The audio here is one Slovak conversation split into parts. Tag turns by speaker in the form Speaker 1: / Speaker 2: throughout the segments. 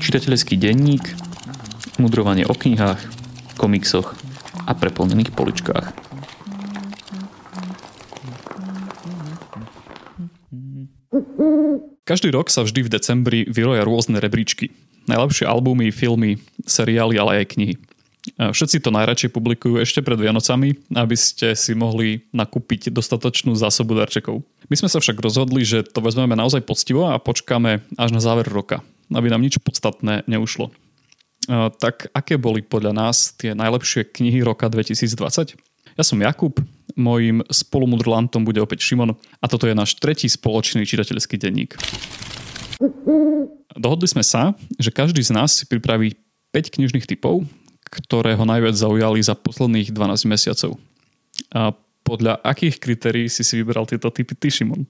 Speaker 1: Čitateľský denník, mudrovanie o knihách, komiksoch a preplnených poličkách. Každý rok sa vždy v decembri vyroja rôzne rebríčky. Najlepšie albumy, filmy, seriály, ale aj knihy. Všetci to najradšej publikujú ešte pred Vianocami, aby ste si mohli nakúpiť dostatočnú zásobu darčekov. My sme sa však rozhodli, že to vezmeme naozaj poctivo a počkáme až na záver roka, aby nám nič podstatné neušlo. Tak aké boli podľa nás tie najlepšie knihy roka 2020? Ja som Jakub, mojim spolumudrlantom bude opäť Šimon a toto je náš tretí spoločný čitateľský denník. Dohodli sme sa, že každý z nás si pripraví 5 knižných typov, ktoré ho najviac zaujali za posledných 12 mesiacov. A podľa akých kritérií si si vyberal tieto typy ty, Šimon?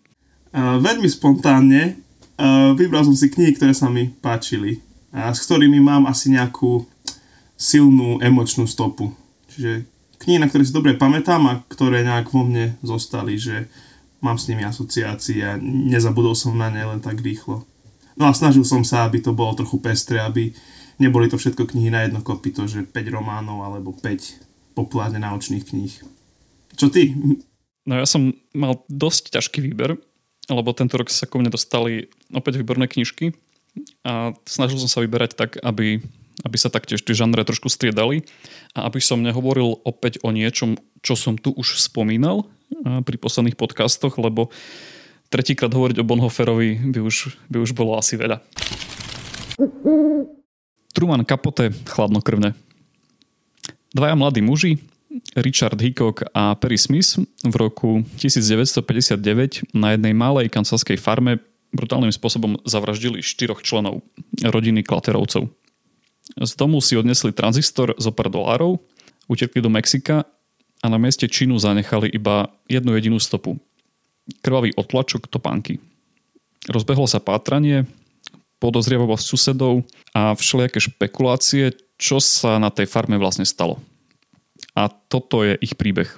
Speaker 2: Uh, veľmi spontánne. Uh, vybral som si knihy, ktoré sa mi páčili a s ktorými mám asi nejakú silnú emočnú stopu. Čiže knihy, na ktoré si dobre pamätám a ktoré nejak vo mne zostali, že mám s nimi asociácie a nezabudol som na ne len tak rýchlo. No a snažil som sa, aby to bolo trochu pestré, aby neboli to všetko knihy na jedno kopito, že 5 románov alebo 5 populárne náučných kníh. Čo ty?
Speaker 1: No ja som mal dosť ťažký výber, lebo tento rok sa ku mne dostali opäť výborné knižky a snažil som sa vyberať tak, aby, aby sa taktiež tie žanre trošku striedali a aby som nehovoril opäť o niečom, čo som tu už spomínal pri posledných podcastoch, lebo tretíkrát hovoriť o Bonhoferovi by už, by už bolo asi veľa. Truman Capote, chladnokrvné. Dvaja mladí muži, Richard Hickok a Perry Smith v roku 1959 na jednej malej kansaskej farme brutálnym spôsobom zavraždili štyroch členov rodiny Klaterovcov. Z domu si odnesli tranzistor zo pár dolárov, utekli do Mexika a na mieste činu zanechali iba jednu jedinú stopu. Krvavý otlačok topánky. Rozbehlo sa pátranie, podozrievavosť susedov a všelijaké špekulácie, čo sa na tej farme vlastne stalo. A toto je ich príbeh.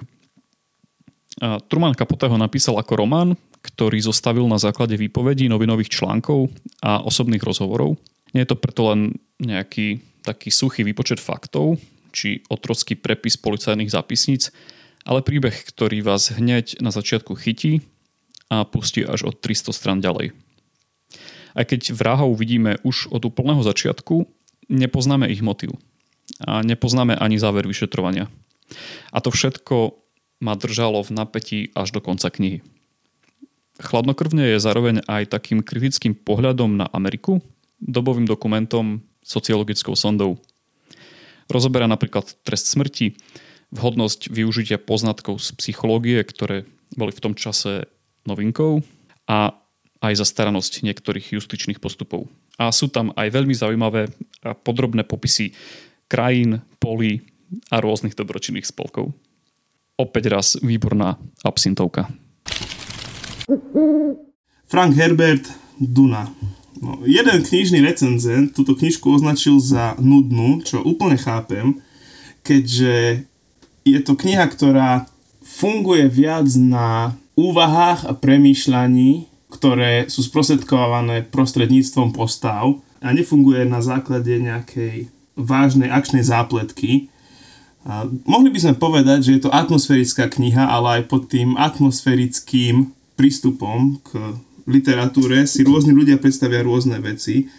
Speaker 1: A Truman Capote ho napísal ako román, ktorý zostavil na základe výpovedí novinových článkov a osobných rozhovorov. Nie je to preto len nejaký taký suchý výpočet faktov, či otrocký prepis policajných zápisníc, ale príbeh, ktorý vás hneď na začiatku chytí a pustí až od 300 stran ďalej. Aj keď vrahov vidíme už od úplného začiatku, nepoznáme ich motiv. A nepoznáme ani záver vyšetrovania. A to všetko ma držalo v napätí až do konca knihy. Chladnokrvne je zároveň aj takým kritickým pohľadom na Ameriku, dobovým dokumentom, sociologickou sondou. Rozoberá napríklad trest smrti, vhodnosť využitia poznatkov z psychológie, ktoré boli v tom čase novinkou a aj zastaranosť niektorých justičných postupov. A sú tam aj veľmi zaujímavé a podrobné popisy krajín, polí a rôznych dobročinných spolkov. Opäť raz výborná absintovka.
Speaker 2: Frank Herbert, Duna. No, jeden knižný recenzent túto knižku označil za nudnú, čo úplne chápem, keďže je to kniha, ktorá funguje viac na úvahách a premýšľaní ktoré sú sprostredkované prostredníctvom postav a nefunguje na základe nejakej vážnej akčnej zápletky. A mohli by sme povedať, že je to atmosférická kniha, ale aj pod tým atmosférickým prístupom k literatúre si rôzni ľudia predstavia rôzne veci.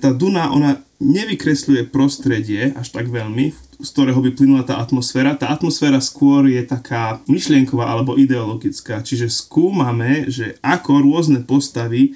Speaker 2: Tá Duna, ona nevykresľuje prostredie až tak veľmi, z ktorého by plynula tá atmosféra. Tá atmosféra skôr je taká myšlienková alebo ideologická, čiže skúmame, že ako rôzne postavy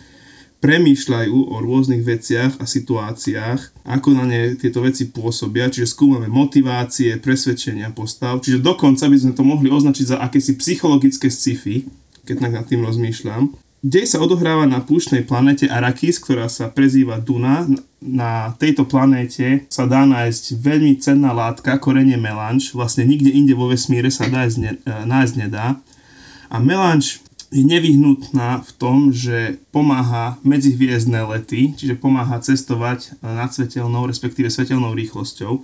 Speaker 2: premýšľajú o rôznych veciach a situáciách, ako na ne tieto veci pôsobia, čiže skúmame motivácie, presvedčenia postav, čiže dokonca by sme to mohli označiť za akési psychologické sci-fi, keď tak nad tým rozmýšľam. Dej sa odohráva na púštnej planete Arakis, ktorá sa prezýva Duna. Na tejto planéte sa dá nájsť veľmi cenná látka, korenie melanž. Vlastne nikde inde vo vesmíre sa nájsť, ne, e, nájsť nedá. A melanž je nevyhnutná v tom, že pomáha medzihviezdne lety, čiže pomáha cestovať nad svetelnou, respektíve svetelnou rýchlosťou.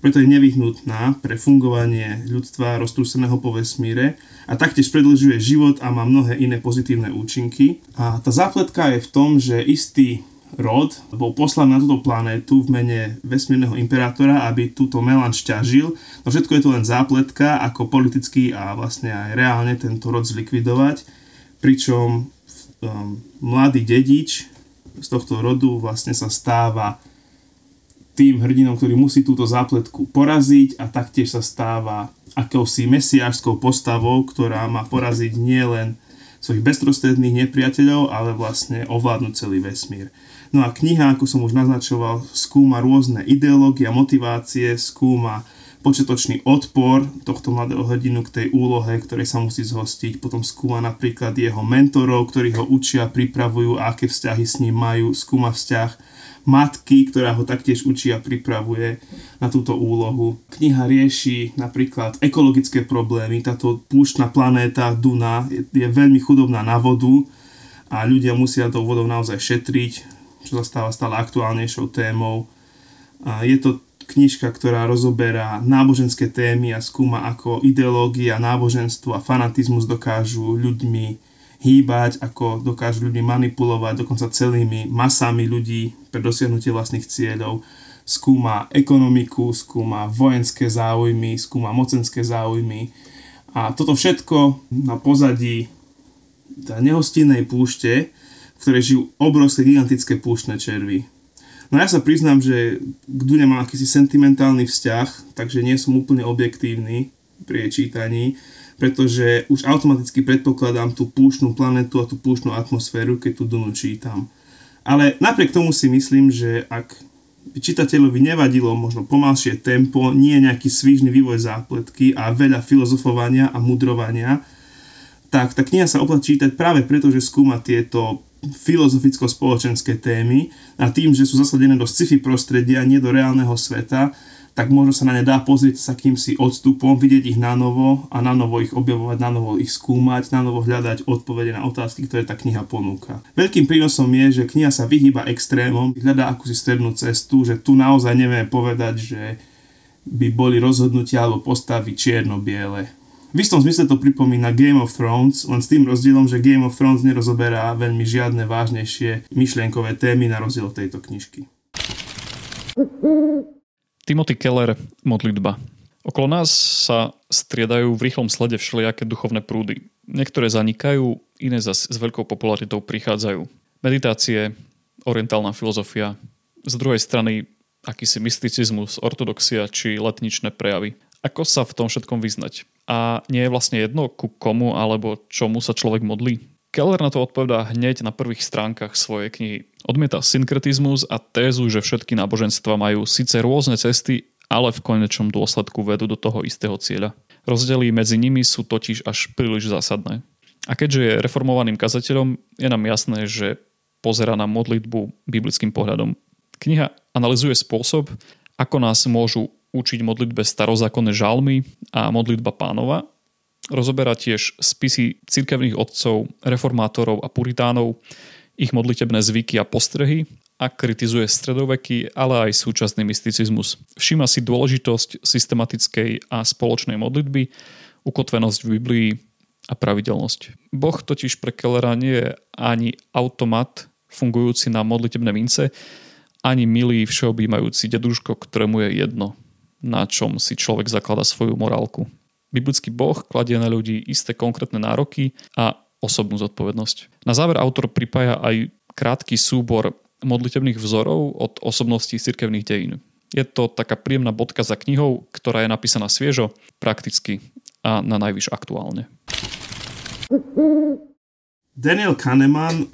Speaker 2: Preto je nevyhnutná pre fungovanie ľudstva roztrúseného po vesmíre a taktiež predlžuje život a má mnohé iné pozitívne účinky. A tá zápletka je v tom, že istý rod bol poslaný na túto planétu v mene vesmírneho imperátora, aby túto melanž ťažil. No všetko je to len zápletka, ako politicky a vlastne aj reálne tento rod zlikvidovať. Pričom um, mladý dedič z tohto rodu vlastne sa stáva tým hrdinom, ktorý musí túto zápletku poraziť a taktiež sa stáva akousi mesiášskou postavou, ktorá má poraziť nielen svojich bezprostredných nepriateľov, ale vlastne ovládnuť celý vesmír. No a kniha, ako som už naznačoval, skúma rôzne ideológie a motivácie, skúma počiatočný odpor tohto mladého hrdinu k tej úlohe, ktorej sa musí zhostiť. Potom skúma napríklad jeho mentorov, ktorí ho učia, pripravujú a aké vzťahy s ním majú. Skúma vzťah matky, ktorá ho taktiež učí a pripravuje na túto úlohu. Kniha rieši napríklad ekologické problémy. Táto púštna planéta Duna je, je veľmi chudobná na vodu a ľudia musia tou vodou naozaj šetriť, čo sa stáva stále aktuálnejšou témou. A je to knižka, ktorá rozoberá náboženské témy a skúma, ako ideológia, náboženstvo a fanatizmus dokážu ľuďmi hýbať, ako dokážu ľudí manipulovať, dokonca celými masami ľudí pre dosiahnutie vlastných cieľov. Skúma ekonomiku, skúma vojenské záujmy, skúma mocenské záujmy. A toto všetko na pozadí nehostinnej púšte, v ktorej žijú obrovské gigantické púštne červy. No ja sa priznám, že k Dune mám akýsi sentimentálny vzťah, takže nie som úplne objektívny pri jej čítaní pretože už automaticky predpokladám tú púštnu planetu a tú púštnu atmosféru, keď tú Dunu čítam. Ale napriek tomu si myslím, že ak by čitateľovi nevadilo možno pomalšie tempo, nie nejaký svížny vývoj zápletky a veľa filozofovania a mudrovania, tak tá kniha sa oplatí čítať práve preto, že skúma tieto filozoficko-spoločenské témy a tým, že sú zasadené do sci-fi prostredia, nie do reálneho sveta, tak možno sa na ne dá pozrieť s akýmsi odstupom, vidieť ich na novo a na novo ich objavovať, na novo ich skúmať, na novo hľadať odpovede na otázky, ktoré tá kniha ponúka. Veľkým prínosom je, že kniha sa vyhýba extrémom, hľadá akúsi strednú cestu, že tu naozaj nevieme povedať, že by boli rozhodnutia alebo postavy čierno-biele. V istom zmysle to pripomína Game of Thrones, len s tým rozdielom, že Game of Thrones nerozoberá veľmi žiadne vážnejšie myšlienkové témy na rozdiel tejto knižky.
Speaker 1: Timothy Keller, modlitba. Okolo nás sa striedajú v rýchlom slede všelijaké duchovné prúdy. Niektoré zanikajú, iné zase s veľkou popularitou prichádzajú. Meditácie, orientálna filozofia, z druhej strany akýsi mysticizmus, ortodoxia či letničné prejavy. Ako sa v tom všetkom vyznať? A nie je vlastne jedno, ku komu alebo čomu sa človek modlí? Keller na to odpovedá hneď na prvých stránkach svojej knihy. Odmieta synkretizmus a tézu, že všetky náboženstva majú síce rôzne cesty, ale v konečnom dôsledku vedú do toho istého cieľa. Rozdiely medzi nimi sú totiž až príliš zásadné. A keďže je reformovaným kazateľom, je nám jasné, že pozera na modlitbu biblickým pohľadom. Kniha analizuje spôsob, ako nás môžu učiť modlitbe starozákonné žalmy a modlitba pánova Rozoberá tiež spisy cirkevných otcov, reformátorov a puritánov, ich modlitebné zvyky a postrehy a kritizuje stredoveký, ale aj súčasný mysticizmus. Všíma si dôležitosť systematickej a spoločnej modlitby, ukotvenosť v Biblii a pravidelnosť. Boh totiž pre Kellera nie je ani automat fungujúci na modlitebné mince, ani milý všeobjímajúci deduško, ktorému je jedno, na čom si človek zaklada svoju morálku. Biblický boh kladie na ľudí isté konkrétne nároky a osobnú zodpovednosť. Na záver autor pripája aj krátky súbor modlitebných vzorov od osobností cirkevných dejín. Je to taká príjemná bodka za knihou, ktorá je napísaná sviežo, prakticky a na najvyš aktuálne.
Speaker 2: Daniel Kahneman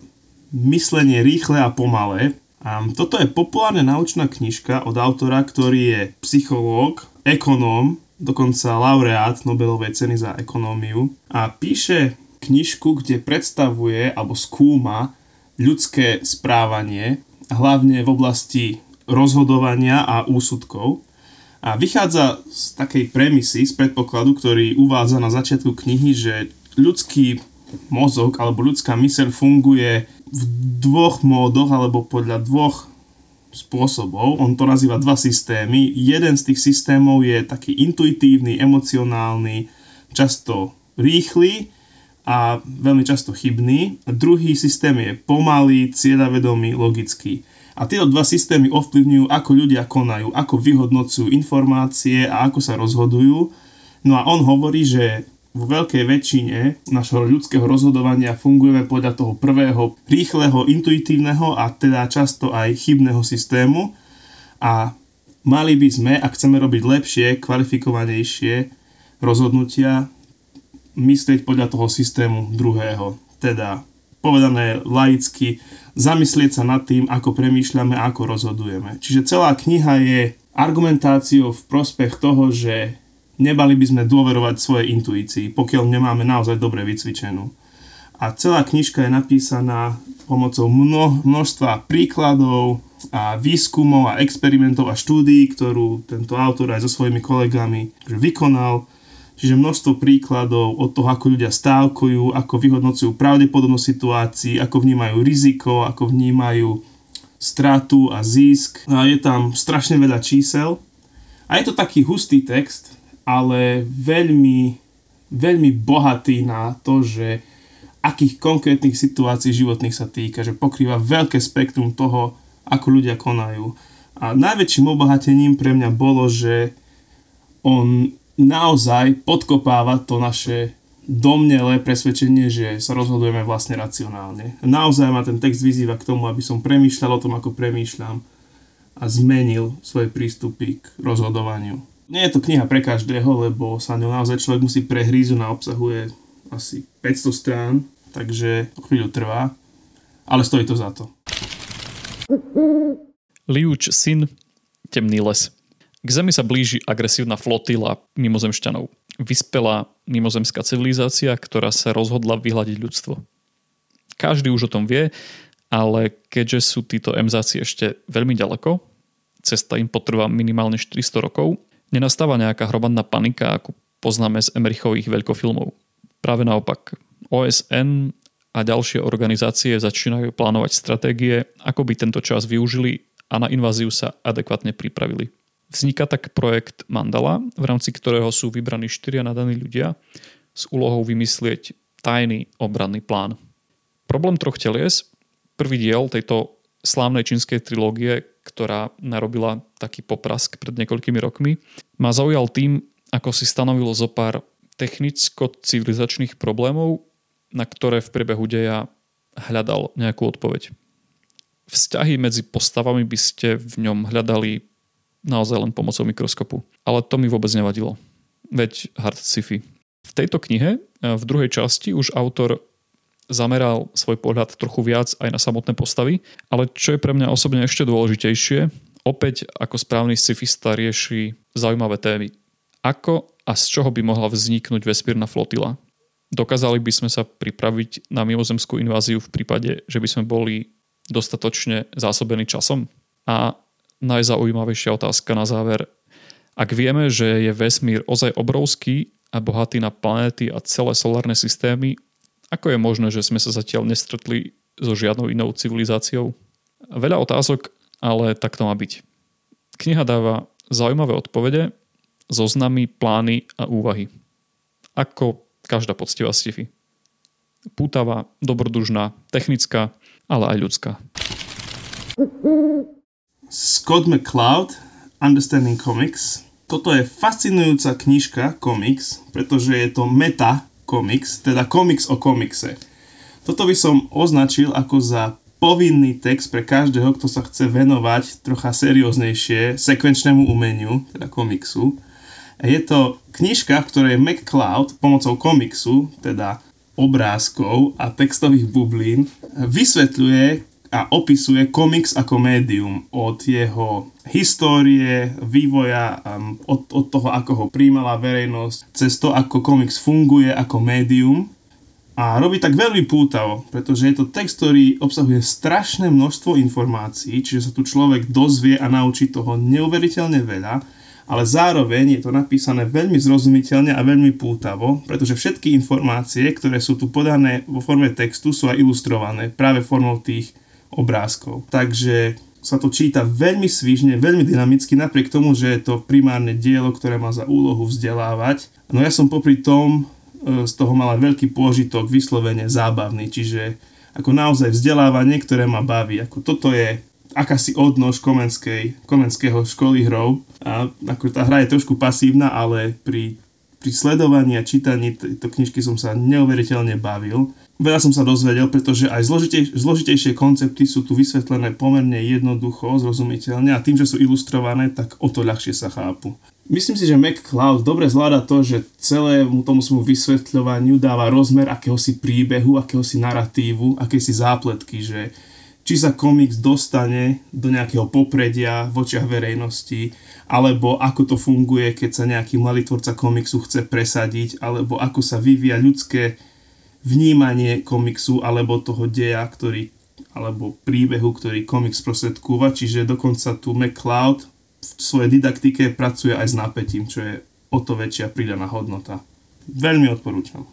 Speaker 2: Myslenie rýchle a pomalé. A toto je populárna naučná knižka od autora, ktorý je psychológ, ekonóm dokonca laureát Nobelovej ceny za ekonómiu a píše knižku, kde predstavuje alebo skúma ľudské správanie, hlavne v oblasti rozhodovania a úsudkov. A vychádza z takej premisy, z predpokladu, ktorý uvádza na začiatku knihy, že ľudský mozog alebo ľudská myseľ funguje v dvoch módoch alebo podľa dvoch spôsobov. On to nazýva dva systémy. Jeden z tých systémov je taký intuitívny, emocionálny, často rýchly a veľmi často chybný. A druhý systém je pomalý, cieľavedomý, logický. A tieto dva systémy ovplyvňujú, ako ľudia konajú, ako vyhodnocujú informácie a ako sa rozhodujú. No a on hovorí, že vo veľkej väčšine našho ľudského rozhodovania fungujeme podľa toho prvého rýchleho, intuitívneho a teda často aj chybného systému a mali by sme, ak chceme robiť lepšie, kvalifikovanejšie rozhodnutia, myslieť podľa toho systému druhého. Teda povedané laicky, zamyslieť sa nad tým, ako premýšľame ako rozhodujeme. Čiže celá kniha je argumentáciou v prospech toho, že Nebali by sme dôverovať svojej intuícii, pokiaľ nemáme naozaj dobre vycvičenú. A celá knižka je napísaná pomocou mno, množstva príkladov a výskumov a experimentov a štúdií, ktorú tento autor aj so svojimi kolegami vykonal. Čiže množstvo príkladov od toho, ako ľudia stávkujú, ako vyhodnocujú pravdepodobnosť situácií, ako vnímajú riziko, ako vnímajú stratu a zisk. A je tam strašne veľa čísel. A je to taký hustý text, ale veľmi, veľmi bohatý na to, že akých konkrétnych situácií životných sa týka, že pokrýva veľké spektrum toho, ako ľudia konajú. A najväčším obohatením pre mňa bolo, že on naozaj podkopáva to naše domnelé presvedčenie, že sa rozhodujeme vlastne racionálne. Naozaj ma ten text vyzýva k tomu, aby som premýšľal o tom, ako premýšľam a zmenil svoje prístupy k rozhodovaniu. Nie je to kniha pre každého, lebo sa ňou naozaj človek musí prehrízu na obsahuje asi 500 strán, takže chvíľu trvá, ale stojí to za to.
Speaker 1: Liuč syn, temný les. K Zemi sa blíži agresívna flotila mimozemšťanov. Vyspelá mimozemská civilizácia, ktorá sa rozhodla vyhľadiť ľudstvo. Každý už o tom vie, ale keďže sú títo emzáci ešte veľmi ďaleko, cesta im potrvá minimálne 400 rokov, nenastáva nejaká hromadná panika, ako poznáme z Emerichových veľkofilmov. Práve naopak, OSN a ďalšie organizácie začínajú plánovať stratégie, ako by tento čas využili a na inváziu sa adekvátne pripravili. Vzniká tak projekt Mandala, v rámci ktorého sú vybraní štyria nadaní ľudia s úlohou vymyslieť tajný obranný plán. Problém troch telies, prvý diel tejto slávnej čínskej trilógie, ktorá narobila taký poprask pred niekoľkými rokmi, ma zaujal tým, ako si stanovilo zo pár technicko-civilizačných problémov, na ktoré v priebehu deja hľadal nejakú odpoveď. Vzťahy medzi postavami by ste v ňom hľadali naozaj len pomocou mikroskopu. Ale to mi vôbec nevadilo. Veď hard sci-fi. V tejto knihe, v druhej časti, už autor zameral svoj pohľad trochu viac aj na samotné postavy, ale čo je pre mňa osobne ešte dôležitejšie, opäť ako správny scifista rieši zaujímavé témy. Ako a z čoho by mohla vzniknúť vesmírna flotila? Dokázali by sme sa pripraviť na mimozemskú inváziu v prípade, že by sme boli dostatočne zásobení časom? A najzaujímavejšia otázka na záver. Ak vieme, že je vesmír ozaj obrovský a bohatý na planéty a celé solárne systémy, ako je možné, že sme sa zatiaľ nestretli so žiadnou inou civilizáciou? Veľa otázok, ale tak to má byť. Kniha dáva zaujímavé odpovede, zoznamy, plány a úvahy. Ako každá poctivá sci-fi. Pútava, dobrodružná, technická, ale aj ľudská.
Speaker 2: Scott McCloud, Understanding Comics. Toto je fascinujúca knižka, komiks, pretože je to meta komiks, teda komiks o komikse. Toto by som označil ako za povinný text pre každého, kto sa chce venovať trocha serióznejšie sekvenčnému umeniu, teda komiksu. Je to knižka, v ktorej McCloud pomocou komiksu, teda obrázkov a textových bublín, vysvetľuje a opisuje komiks ako médium od jeho histórie, vývoja, um, od, od toho, ako ho príjmala verejnosť, cez to, ako komiks funguje ako médium. A robí tak veľmi pútavo, pretože je to text, ktorý obsahuje strašné množstvo informácií, čiže sa tu človek dozvie a naučí toho neuveriteľne veľa, ale zároveň je to napísané veľmi zrozumiteľne a veľmi pútavo, pretože všetky informácie, ktoré sú tu podané vo forme textu, sú aj ilustrované práve formou tých obrázkov. Takže sa to číta veľmi svižne, veľmi dynamicky, napriek tomu, že je to primárne dielo, ktoré má za úlohu vzdelávať. No ja som popri tom e, z toho mala veľký pôžitok, vyslovene zábavný, čiže ako naozaj vzdelávanie, ktoré ma baví. Ako toto je akási odnož komenskej, komenského školy hrov. A ako tá hra je trošku pasívna, ale pri, pri sledovaní a čítaní tejto knižky som sa neuveriteľne bavil. Veľa som sa dozvedel, pretože aj zložitej, zložitejšie koncepty sú tu vysvetlené pomerne jednoducho, zrozumiteľne a tým, že sú ilustrované, tak o to ľahšie sa chápu. Myslím si, že McCloud dobre zvláda to, že celému tomu svojmu vysvetľovaniu dáva rozmer akéhosi príbehu, akéhosi narratívu, akési zápletky, že či sa komiks dostane do nejakého popredia v očiach verejnosti, alebo ako to funguje, keď sa nejaký mladý tvorca komiksu chce presadiť, alebo ako sa vyvíja ľudské vnímanie komiksu alebo toho deja, ktorý, alebo príbehu, ktorý komiks sprostredkúva, čiže dokonca tu McCloud v svojej didaktike pracuje aj s napätím, čo je o to väčšia pridaná hodnota. Veľmi odporúčam.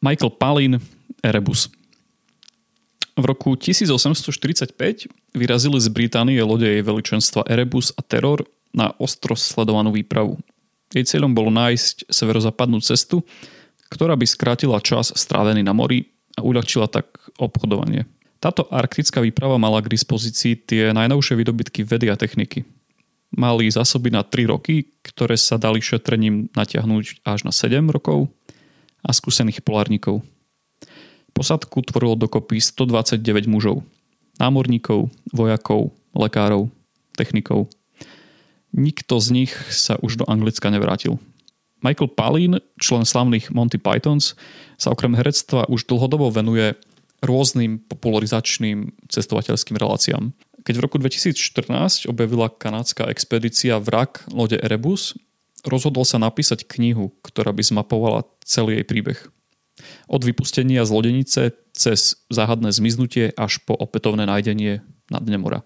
Speaker 1: Michael Palin, Erebus. V roku 1845 vyrazili z Británie lode jej veličenstva Erebus a Terror na ostro sledovanú výpravu. Jej cieľom bolo nájsť severozápadnú cestu, ktorá by skrátila čas strávený na mori a uľahčila tak obchodovanie. Táto arktická výprava mala k dispozícii tie najnovšie výdobytky vedy a techniky. Mali zásoby na 3 roky, ktoré sa dali šetrením natiahnuť až na 7 rokov a skúsených polárnikov. Posadku tvorilo dokopy 129 mužov. Námorníkov, vojakov, lekárov, technikov. Nikto z nich sa už do Anglicka nevrátil. Michael Palin, člen slavných Monty Pythons, sa okrem herectva už dlhodobo venuje rôznym popularizačným cestovateľským reláciám. Keď v roku 2014 objavila kanadská expedícia Vrak lode Erebus, rozhodol sa napísať knihu, ktorá by zmapovala celý jej príbeh. Od vypustenia z lodenice cez záhadné zmiznutie až po opätovné nájdenie na dne mora.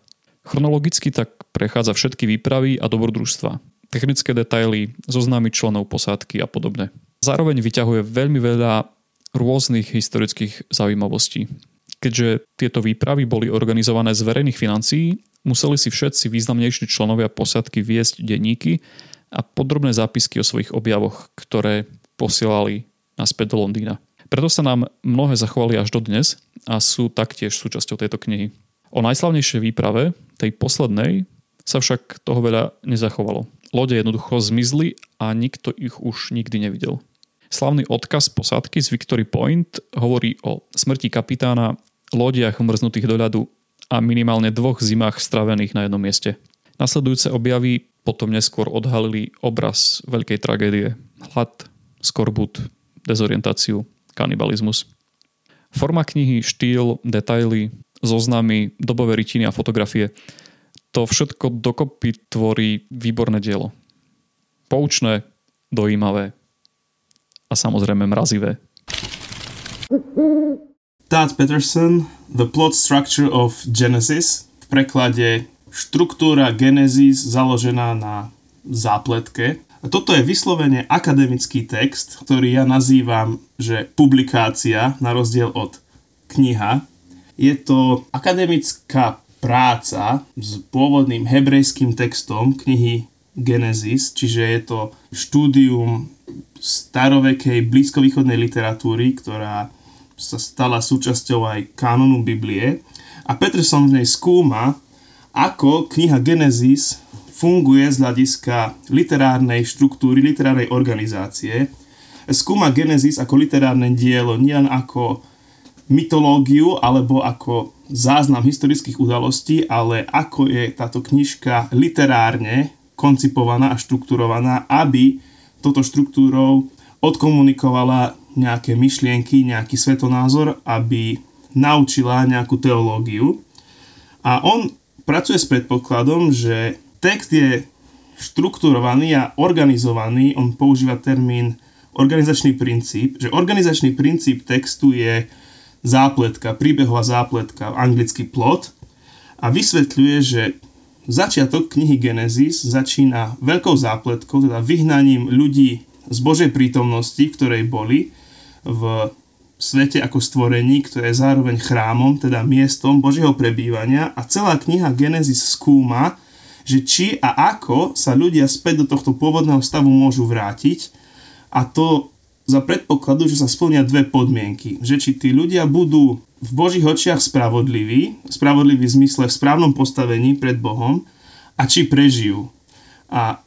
Speaker 1: Chronologicky tak prechádza všetky výpravy a dobrodružstva, technické detaily, zoznámy členov posádky a podobne. Zároveň vyťahuje veľmi veľa rôznych historických zaujímavostí. Keďže tieto výpravy boli organizované z verejných financií, museli si všetci významnejší členovia posádky viesť denníky a podrobné zápisky o svojich objavoch, ktoré posielali naspäť do Londýna. Preto sa nám mnohé zachovali až do dnes a sú taktiež súčasťou tejto knihy. O najslavnejšej výprave, tej poslednej, sa však toho veľa nezachovalo. Lode jednoducho zmizli a nikto ich už nikdy nevidel. Slavný odkaz posádky z Victory Point hovorí o smrti kapitána, lodiach mrznutých do ľadu a minimálne dvoch zimách stravených na jednom mieste. Nasledujúce objavy potom neskôr odhalili obraz veľkej tragédie. Hlad, skorbut, dezorientáciu, kanibalizmus. Forma knihy, štýl, detaily, zoznamy, dobové rytiny a fotografie to všetko dokopy tvorí výborné dielo. Poučné, dojímavé a samozrejme mrazivé.
Speaker 2: Todd Peterson, The Plot Structure of Genesis, v preklade štruktúra Genesis založená na zápletke. A toto je vyslovene akademický text, ktorý ja nazývam, že publikácia, na rozdiel od kniha. Je to akademická práca s pôvodným hebrejským textom knihy Genesis, čiže je to štúdium starovekej blízkovýchodnej literatúry, ktorá sa stala súčasťou aj kanonu Biblie. A Peterson v nej skúma, ako kniha Genesis funguje z hľadiska literárnej štruktúry, literárnej organizácie. Skúma Genesis ako literárne dielo, nielen ako mytológiu alebo ako záznam historických udalostí, ale ako je táto knižka literárne koncipovaná a štrukturovaná, aby toto štruktúrou odkomunikovala nejaké myšlienky, nejaký svetonázor, aby naučila nejakú teológiu. A on pracuje s predpokladom, že text je štrukturovaný a organizovaný, on používa termín organizačný princíp, že organizačný princíp textu je zápletka, príbehová zápletka, anglický plot. A vysvetľuje, že začiatok knihy Genesis začína veľkou zápletkou, teda vyhnaním ľudí z Božej prítomnosti, v ktorej boli v svete ako stvorení, ktoré je zároveň chrámom, teda miestom Božieho prebývania. A celá kniha Genesis skúma, že či a ako sa ľudia späť do tohto pôvodného stavu môžu vrátiť a to za predpokladu, že sa splnia dve podmienky. Že či tí ľudia budú v Božích očiach spravodliví, spravodliví v zmysle v správnom postavení pred Bohom a či prežijú. A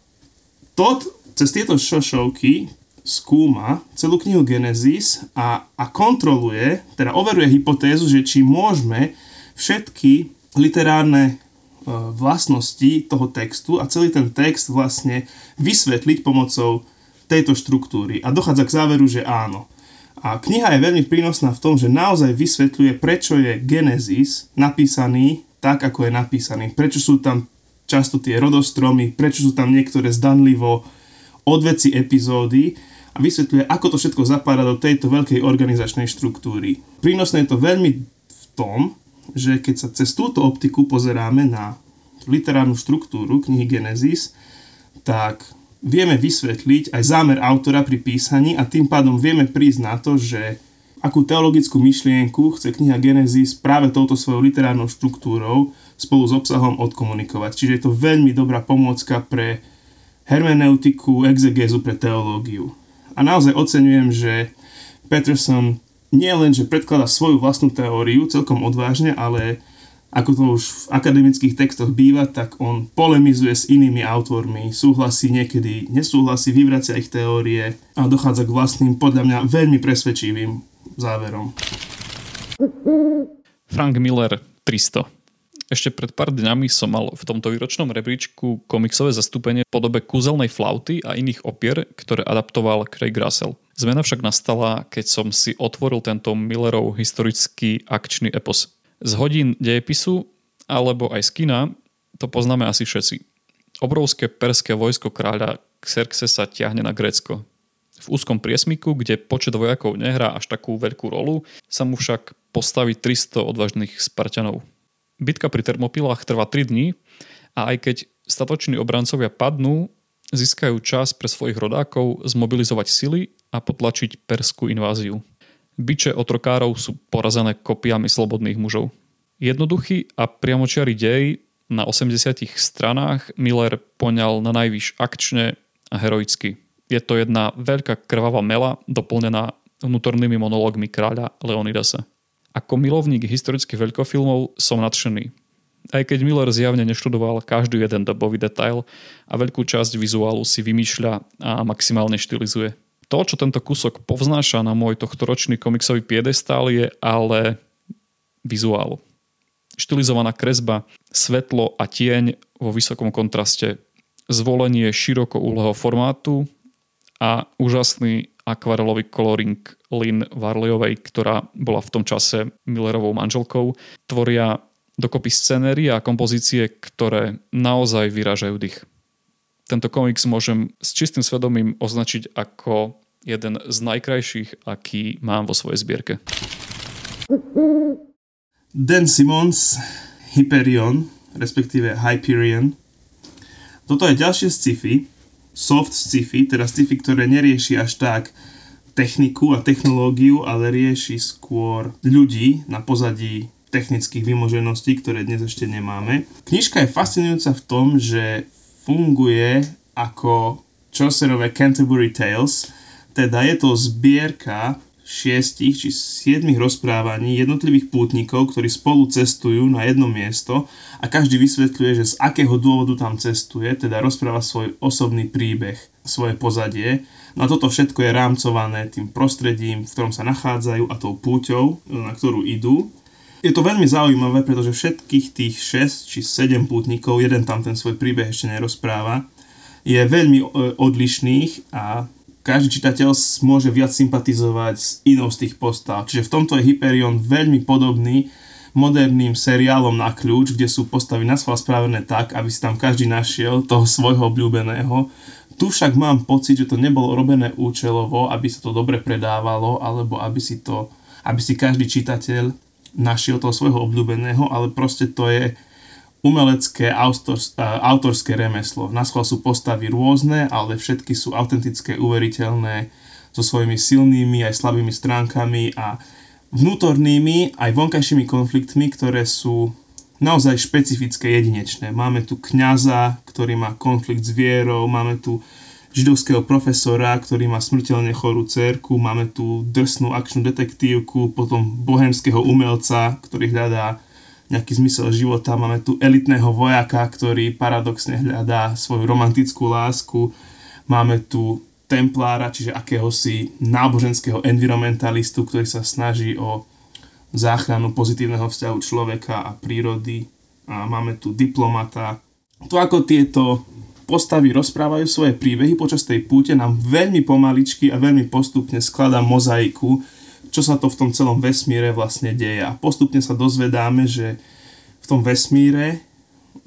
Speaker 2: to cez tieto šošovky skúma celú knihu Genesis a, a kontroluje, teda overuje hypotézu, že či môžeme všetky literárne vlastnosti toho textu a celý ten text vlastne vysvetliť pomocou tejto štruktúry. A dochádza k záveru, že áno. A kniha je veľmi prínosná v tom, že naozaj vysvetľuje, prečo je Genesis napísaný tak, ako je napísaný. Prečo sú tam často tie rodostromy, prečo sú tam niektoré zdanlivo odveci epizódy a vysvetľuje, ako to všetko zapáda do tejto veľkej organizačnej štruktúry. Prínosné je to veľmi v tom, že keď sa cez túto optiku pozeráme na literárnu štruktúru knihy Genesis, tak vieme vysvetliť aj zámer autora pri písaní a tým pádom vieme prísť na to, že akú teologickú myšlienku chce kniha Genesis práve touto svojou literárnou štruktúrou spolu s obsahom odkomunikovať. Čiže je to veľmi dobrá pomôcka pre hermeneutiku, exegézu, pre teológiu. A naozaj oceňujem, že Peterson nie len, že predkladá svoju vlastnú teóriu celkom odvážne, ale ako to už v akademických textoch býva, tak on polemizuje s inými autormi, súhlasí niekedy, nesúhlasí, vyvracia ich teórie a dochádza k vlastným, podľa mňa, veľmi presvedčivým záverom.
Speaker 1: Frank Miller 300 ešte pred pár dňami som mal v tomto výročnom rebríčku komiksové zastúpenie v podobe kúzelnej flauty a iných opier, ktoré adaptoval Craig Russell. Zmena však nastala, keď som si otvoril tento Millerov historický akčný epos. Z hodín dejepisu alebo aj z kina to poznáme asi všetci. Obrovské perské vojsko kráľa Xerxesa ťahne na Grécko. V úzkom priesmiku, kde počet vojakov nehrá až takú veľkú rolu, sa mu však postaví 300 odvážnych Spartanov. Bitka pri Termopilách trvá 3 dní a aj keď statoční obrancovia padnú, získajú čas pre svojich rodákov zmobilizovať sily a potlačiť perskú inváziu. Biče otrokárov sú porazené kopiami slobodných mužov. Jednoduchý a priamočiarý dej na 80 stranách Miller poňal na najvyš akčne a heroicky. Je to jedna veľká krvavá mela doplnená vnútornými monológmi kráľa Leonidasa. Ako milovník historických veľkofilmov som nadšený. Aj keď Miller zjavne neštudoval každý jeden dobový detail a veľkú časť vizuálu si vymýšľa a maximálne štilizuje. To, čo tento kúsok povznáša na môj tohtoročný komiksový piedestál je ale vizuál. Štilizovaná kresba, svetlo a tieň vo vysokom kontraste, zvolenie širokouhlého formátu a úžasný akvarelový coloring Lynn Varleyovej, ktorá bola v tom čase Millerovou manželkou, tvoria dokopy scenérie a kompozície, ktoré naozaj vyražajú dých. Tento komiks môžem s čistým svedomím označiť ako jeden z najkrajších, aký mám vo svojej zbierke.
Speaker 2: Dan Simmons, Hyperion, respektíve Hyperion. Toto je ďalšie sci-fi, soft sci-fi, teda sci-fi, ktoré nerieši až tak techniku a technológiu, ale rieši skôr ľudí na pozadí technických vymožeností, ktoré dnes ešte nemáme. Knižka je fascinujúca v tom, že funguje ako Chaucerové Canterbury Tales, teda je to zbierka šiestich či siedmich rozprávaní jednotlivých pútnikov, ktorí spolu cestujú na jedno miesto a každý vysvetľuje, že z akého dôvodu tam cestuje, teda rozpráva svoj osobný príbeh, svoje pozadie. No a toto všetko je rámcované tým prostredím, v ktorom sa nachádzajú a tou púťou, na ktorú idú. Je to veľmi zaujímavé, pretože všetkých tých 6 či 7 pútnikov, jeden tam ten svoj príbeh ešte nerozpráva, je veľmi e, odlišných a každý čitateľ môže viac sympatizovať s inou z tých postav. Čiže v tomto je Hyperion veľmi podobný moderným seriálom na kľúč, kde sú postavy na spravené tak, aby si tam každý našiel toho svojho obľúbeného. Tu však mám pocit, že to nebolo robené účelovo, aby sa to dobre predávalo, alebo aby si, to, aby si každý čitateľ našiel toho svojho obľúbeného, ale proste to je umelecké autorské remeslo. Na schvál sú postavy rôzne, ale všetky sú autentické, uveriteľné, so svojimi silnými aj slabými stránkami a vnútornými aj vonkajšími konfliktmi, ktoré sú naozaj špecifické, jedinečné. Máme tu kňaza, ktorý má konflikt s vierou, máme tu židovského profesora, ktorý má smrteľne chorú cerku, máme tu drsnú akčnú detektívku, potom bohemského umelca, ktorý hľadá nejaký zmysel života, máme tu elitného vojaka, ktorý paradoxne hľadá svoju romantickú lásku, máme tu templára, čiže akéhosi náboženského environmentalistu, ktorý sa snaží o záchranu pozitívneho vzťahu človeka a prírody. A máme tu diplomata. To, ako tieto postavy rozprávajú svoje príbehy počas tej púte, nám veľmi pomaličky a veľmi postupne skladá mozaiku, čo sa to v tom celom vesmíre vlastne deje. A postupne sa dozvedáme, že v tom vesmíre,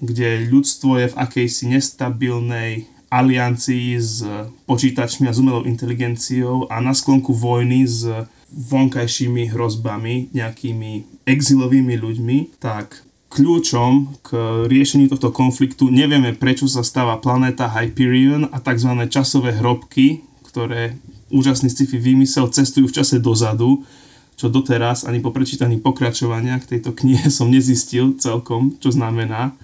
Speaker 2: kde ľudstvo je v akejsi nestabilnej aliancii s počítačmi a s umelou inteligenciou a na sklonku vojny s vonkajšími hrozbami, nejakými exilovými ľuďmi, tak kľúčom k riešeniu tohto konfliktu nevieme prečo sa stáva planéta Hyperion a tzv. časové hrobky, ktoré úžasný sci-fi výmysel cestujú v čase dozadu, čo doteraz ani po prečítaní pokračovania k tejto knihe som nezistil celkom, čo znamená.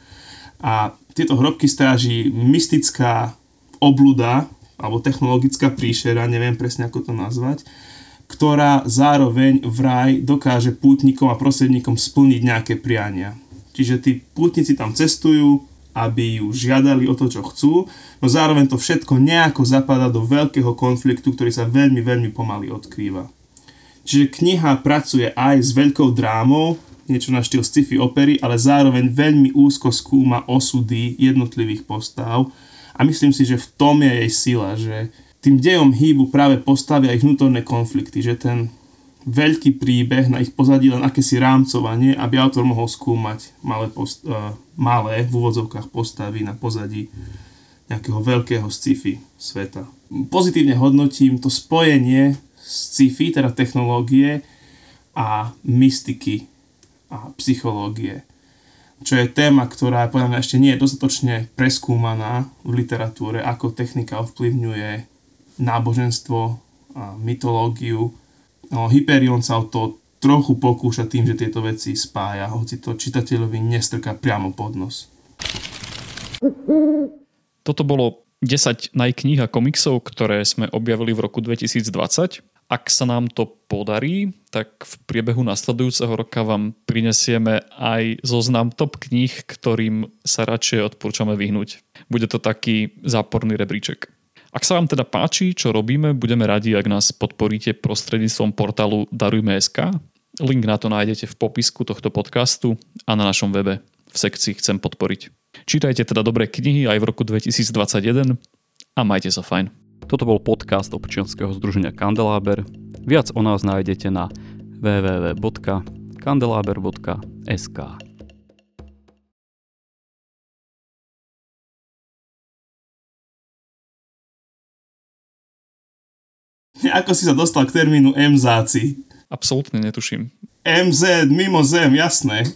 Speaker 2: A tieto hrobky stráži mystická obluda alebo technologická príšera, neviem presne ako to nazvať, ktorá zároveň vraj dokáže pútnikom a prostredníkom splniť nejaké priania. Čiže tí pútnici tam cestujú, aby ju žiadali o to, čo chcú, no zároveň to všetko nejako zapadá do veľkého konfliktu, ktorý sa veľmi, veľmi pomaly odkrýva. Čiže kniha pracuje aj s veľkou drámou, niečo na štýl sci-fi opery, ale zároveň veľmi úzko skúma osudy jednotlivých postav a myslím si, že v tom je jej sila, že tým dejom hýbu práve postavy a ich vnútorné konflikty, že ten veľký príbeh na ich pozadí len akési rámcovanie, aby autor mohol skúmať malé, post- uh, malé v úvodzovkách postavy na pozadí nejakého veľkého sci-fi sveta. Pozitívne hodnotím to spojenie sci-fi, teda technológie a mystiky a psychológie. Čo je téma, ktorá podľa mňa ešte nie je dostatočne preskúmaná v literatúre, ako technika ovplyvňuje náboženstvo a mytológiu. No, Hyperion sa o to trochu pokúša tým, že tieto veci spája, hoci to čitateľovi nestrká priamo pod nos.
Speaker 1: Toto bolo 10 najkníh a komiksov, ktoré sme objavili v roku 2020. Ak sa nám to podarí, tak v priebehu nasledujúceho roka vám prinesieme aj zoznam top kníh, ktorým sa radšej odporúčame vyhnúť. Bude to taký záporný rebríček. Ak sa vám teda páči, čo robíme, budeme radi, ak nás podporíte prostredníctvom portálu Darujme.sk. Link na to nájdete v popisku tohto podcastu a na našom webe v sekcii Chcem podporiť. Čítajte teda dobré knihy aj v roku 2021 a majte sa fajn. Toto bol podcast občianského združenia Kandeláber. Viac o nás nájdete na www.kandelaber.sk.
Speaker 2: Ako si sa dostal k termínu MZáci?
Speaker 1: Absolútne netuším.
Speaker 2: MZ, mimo zem, jasné.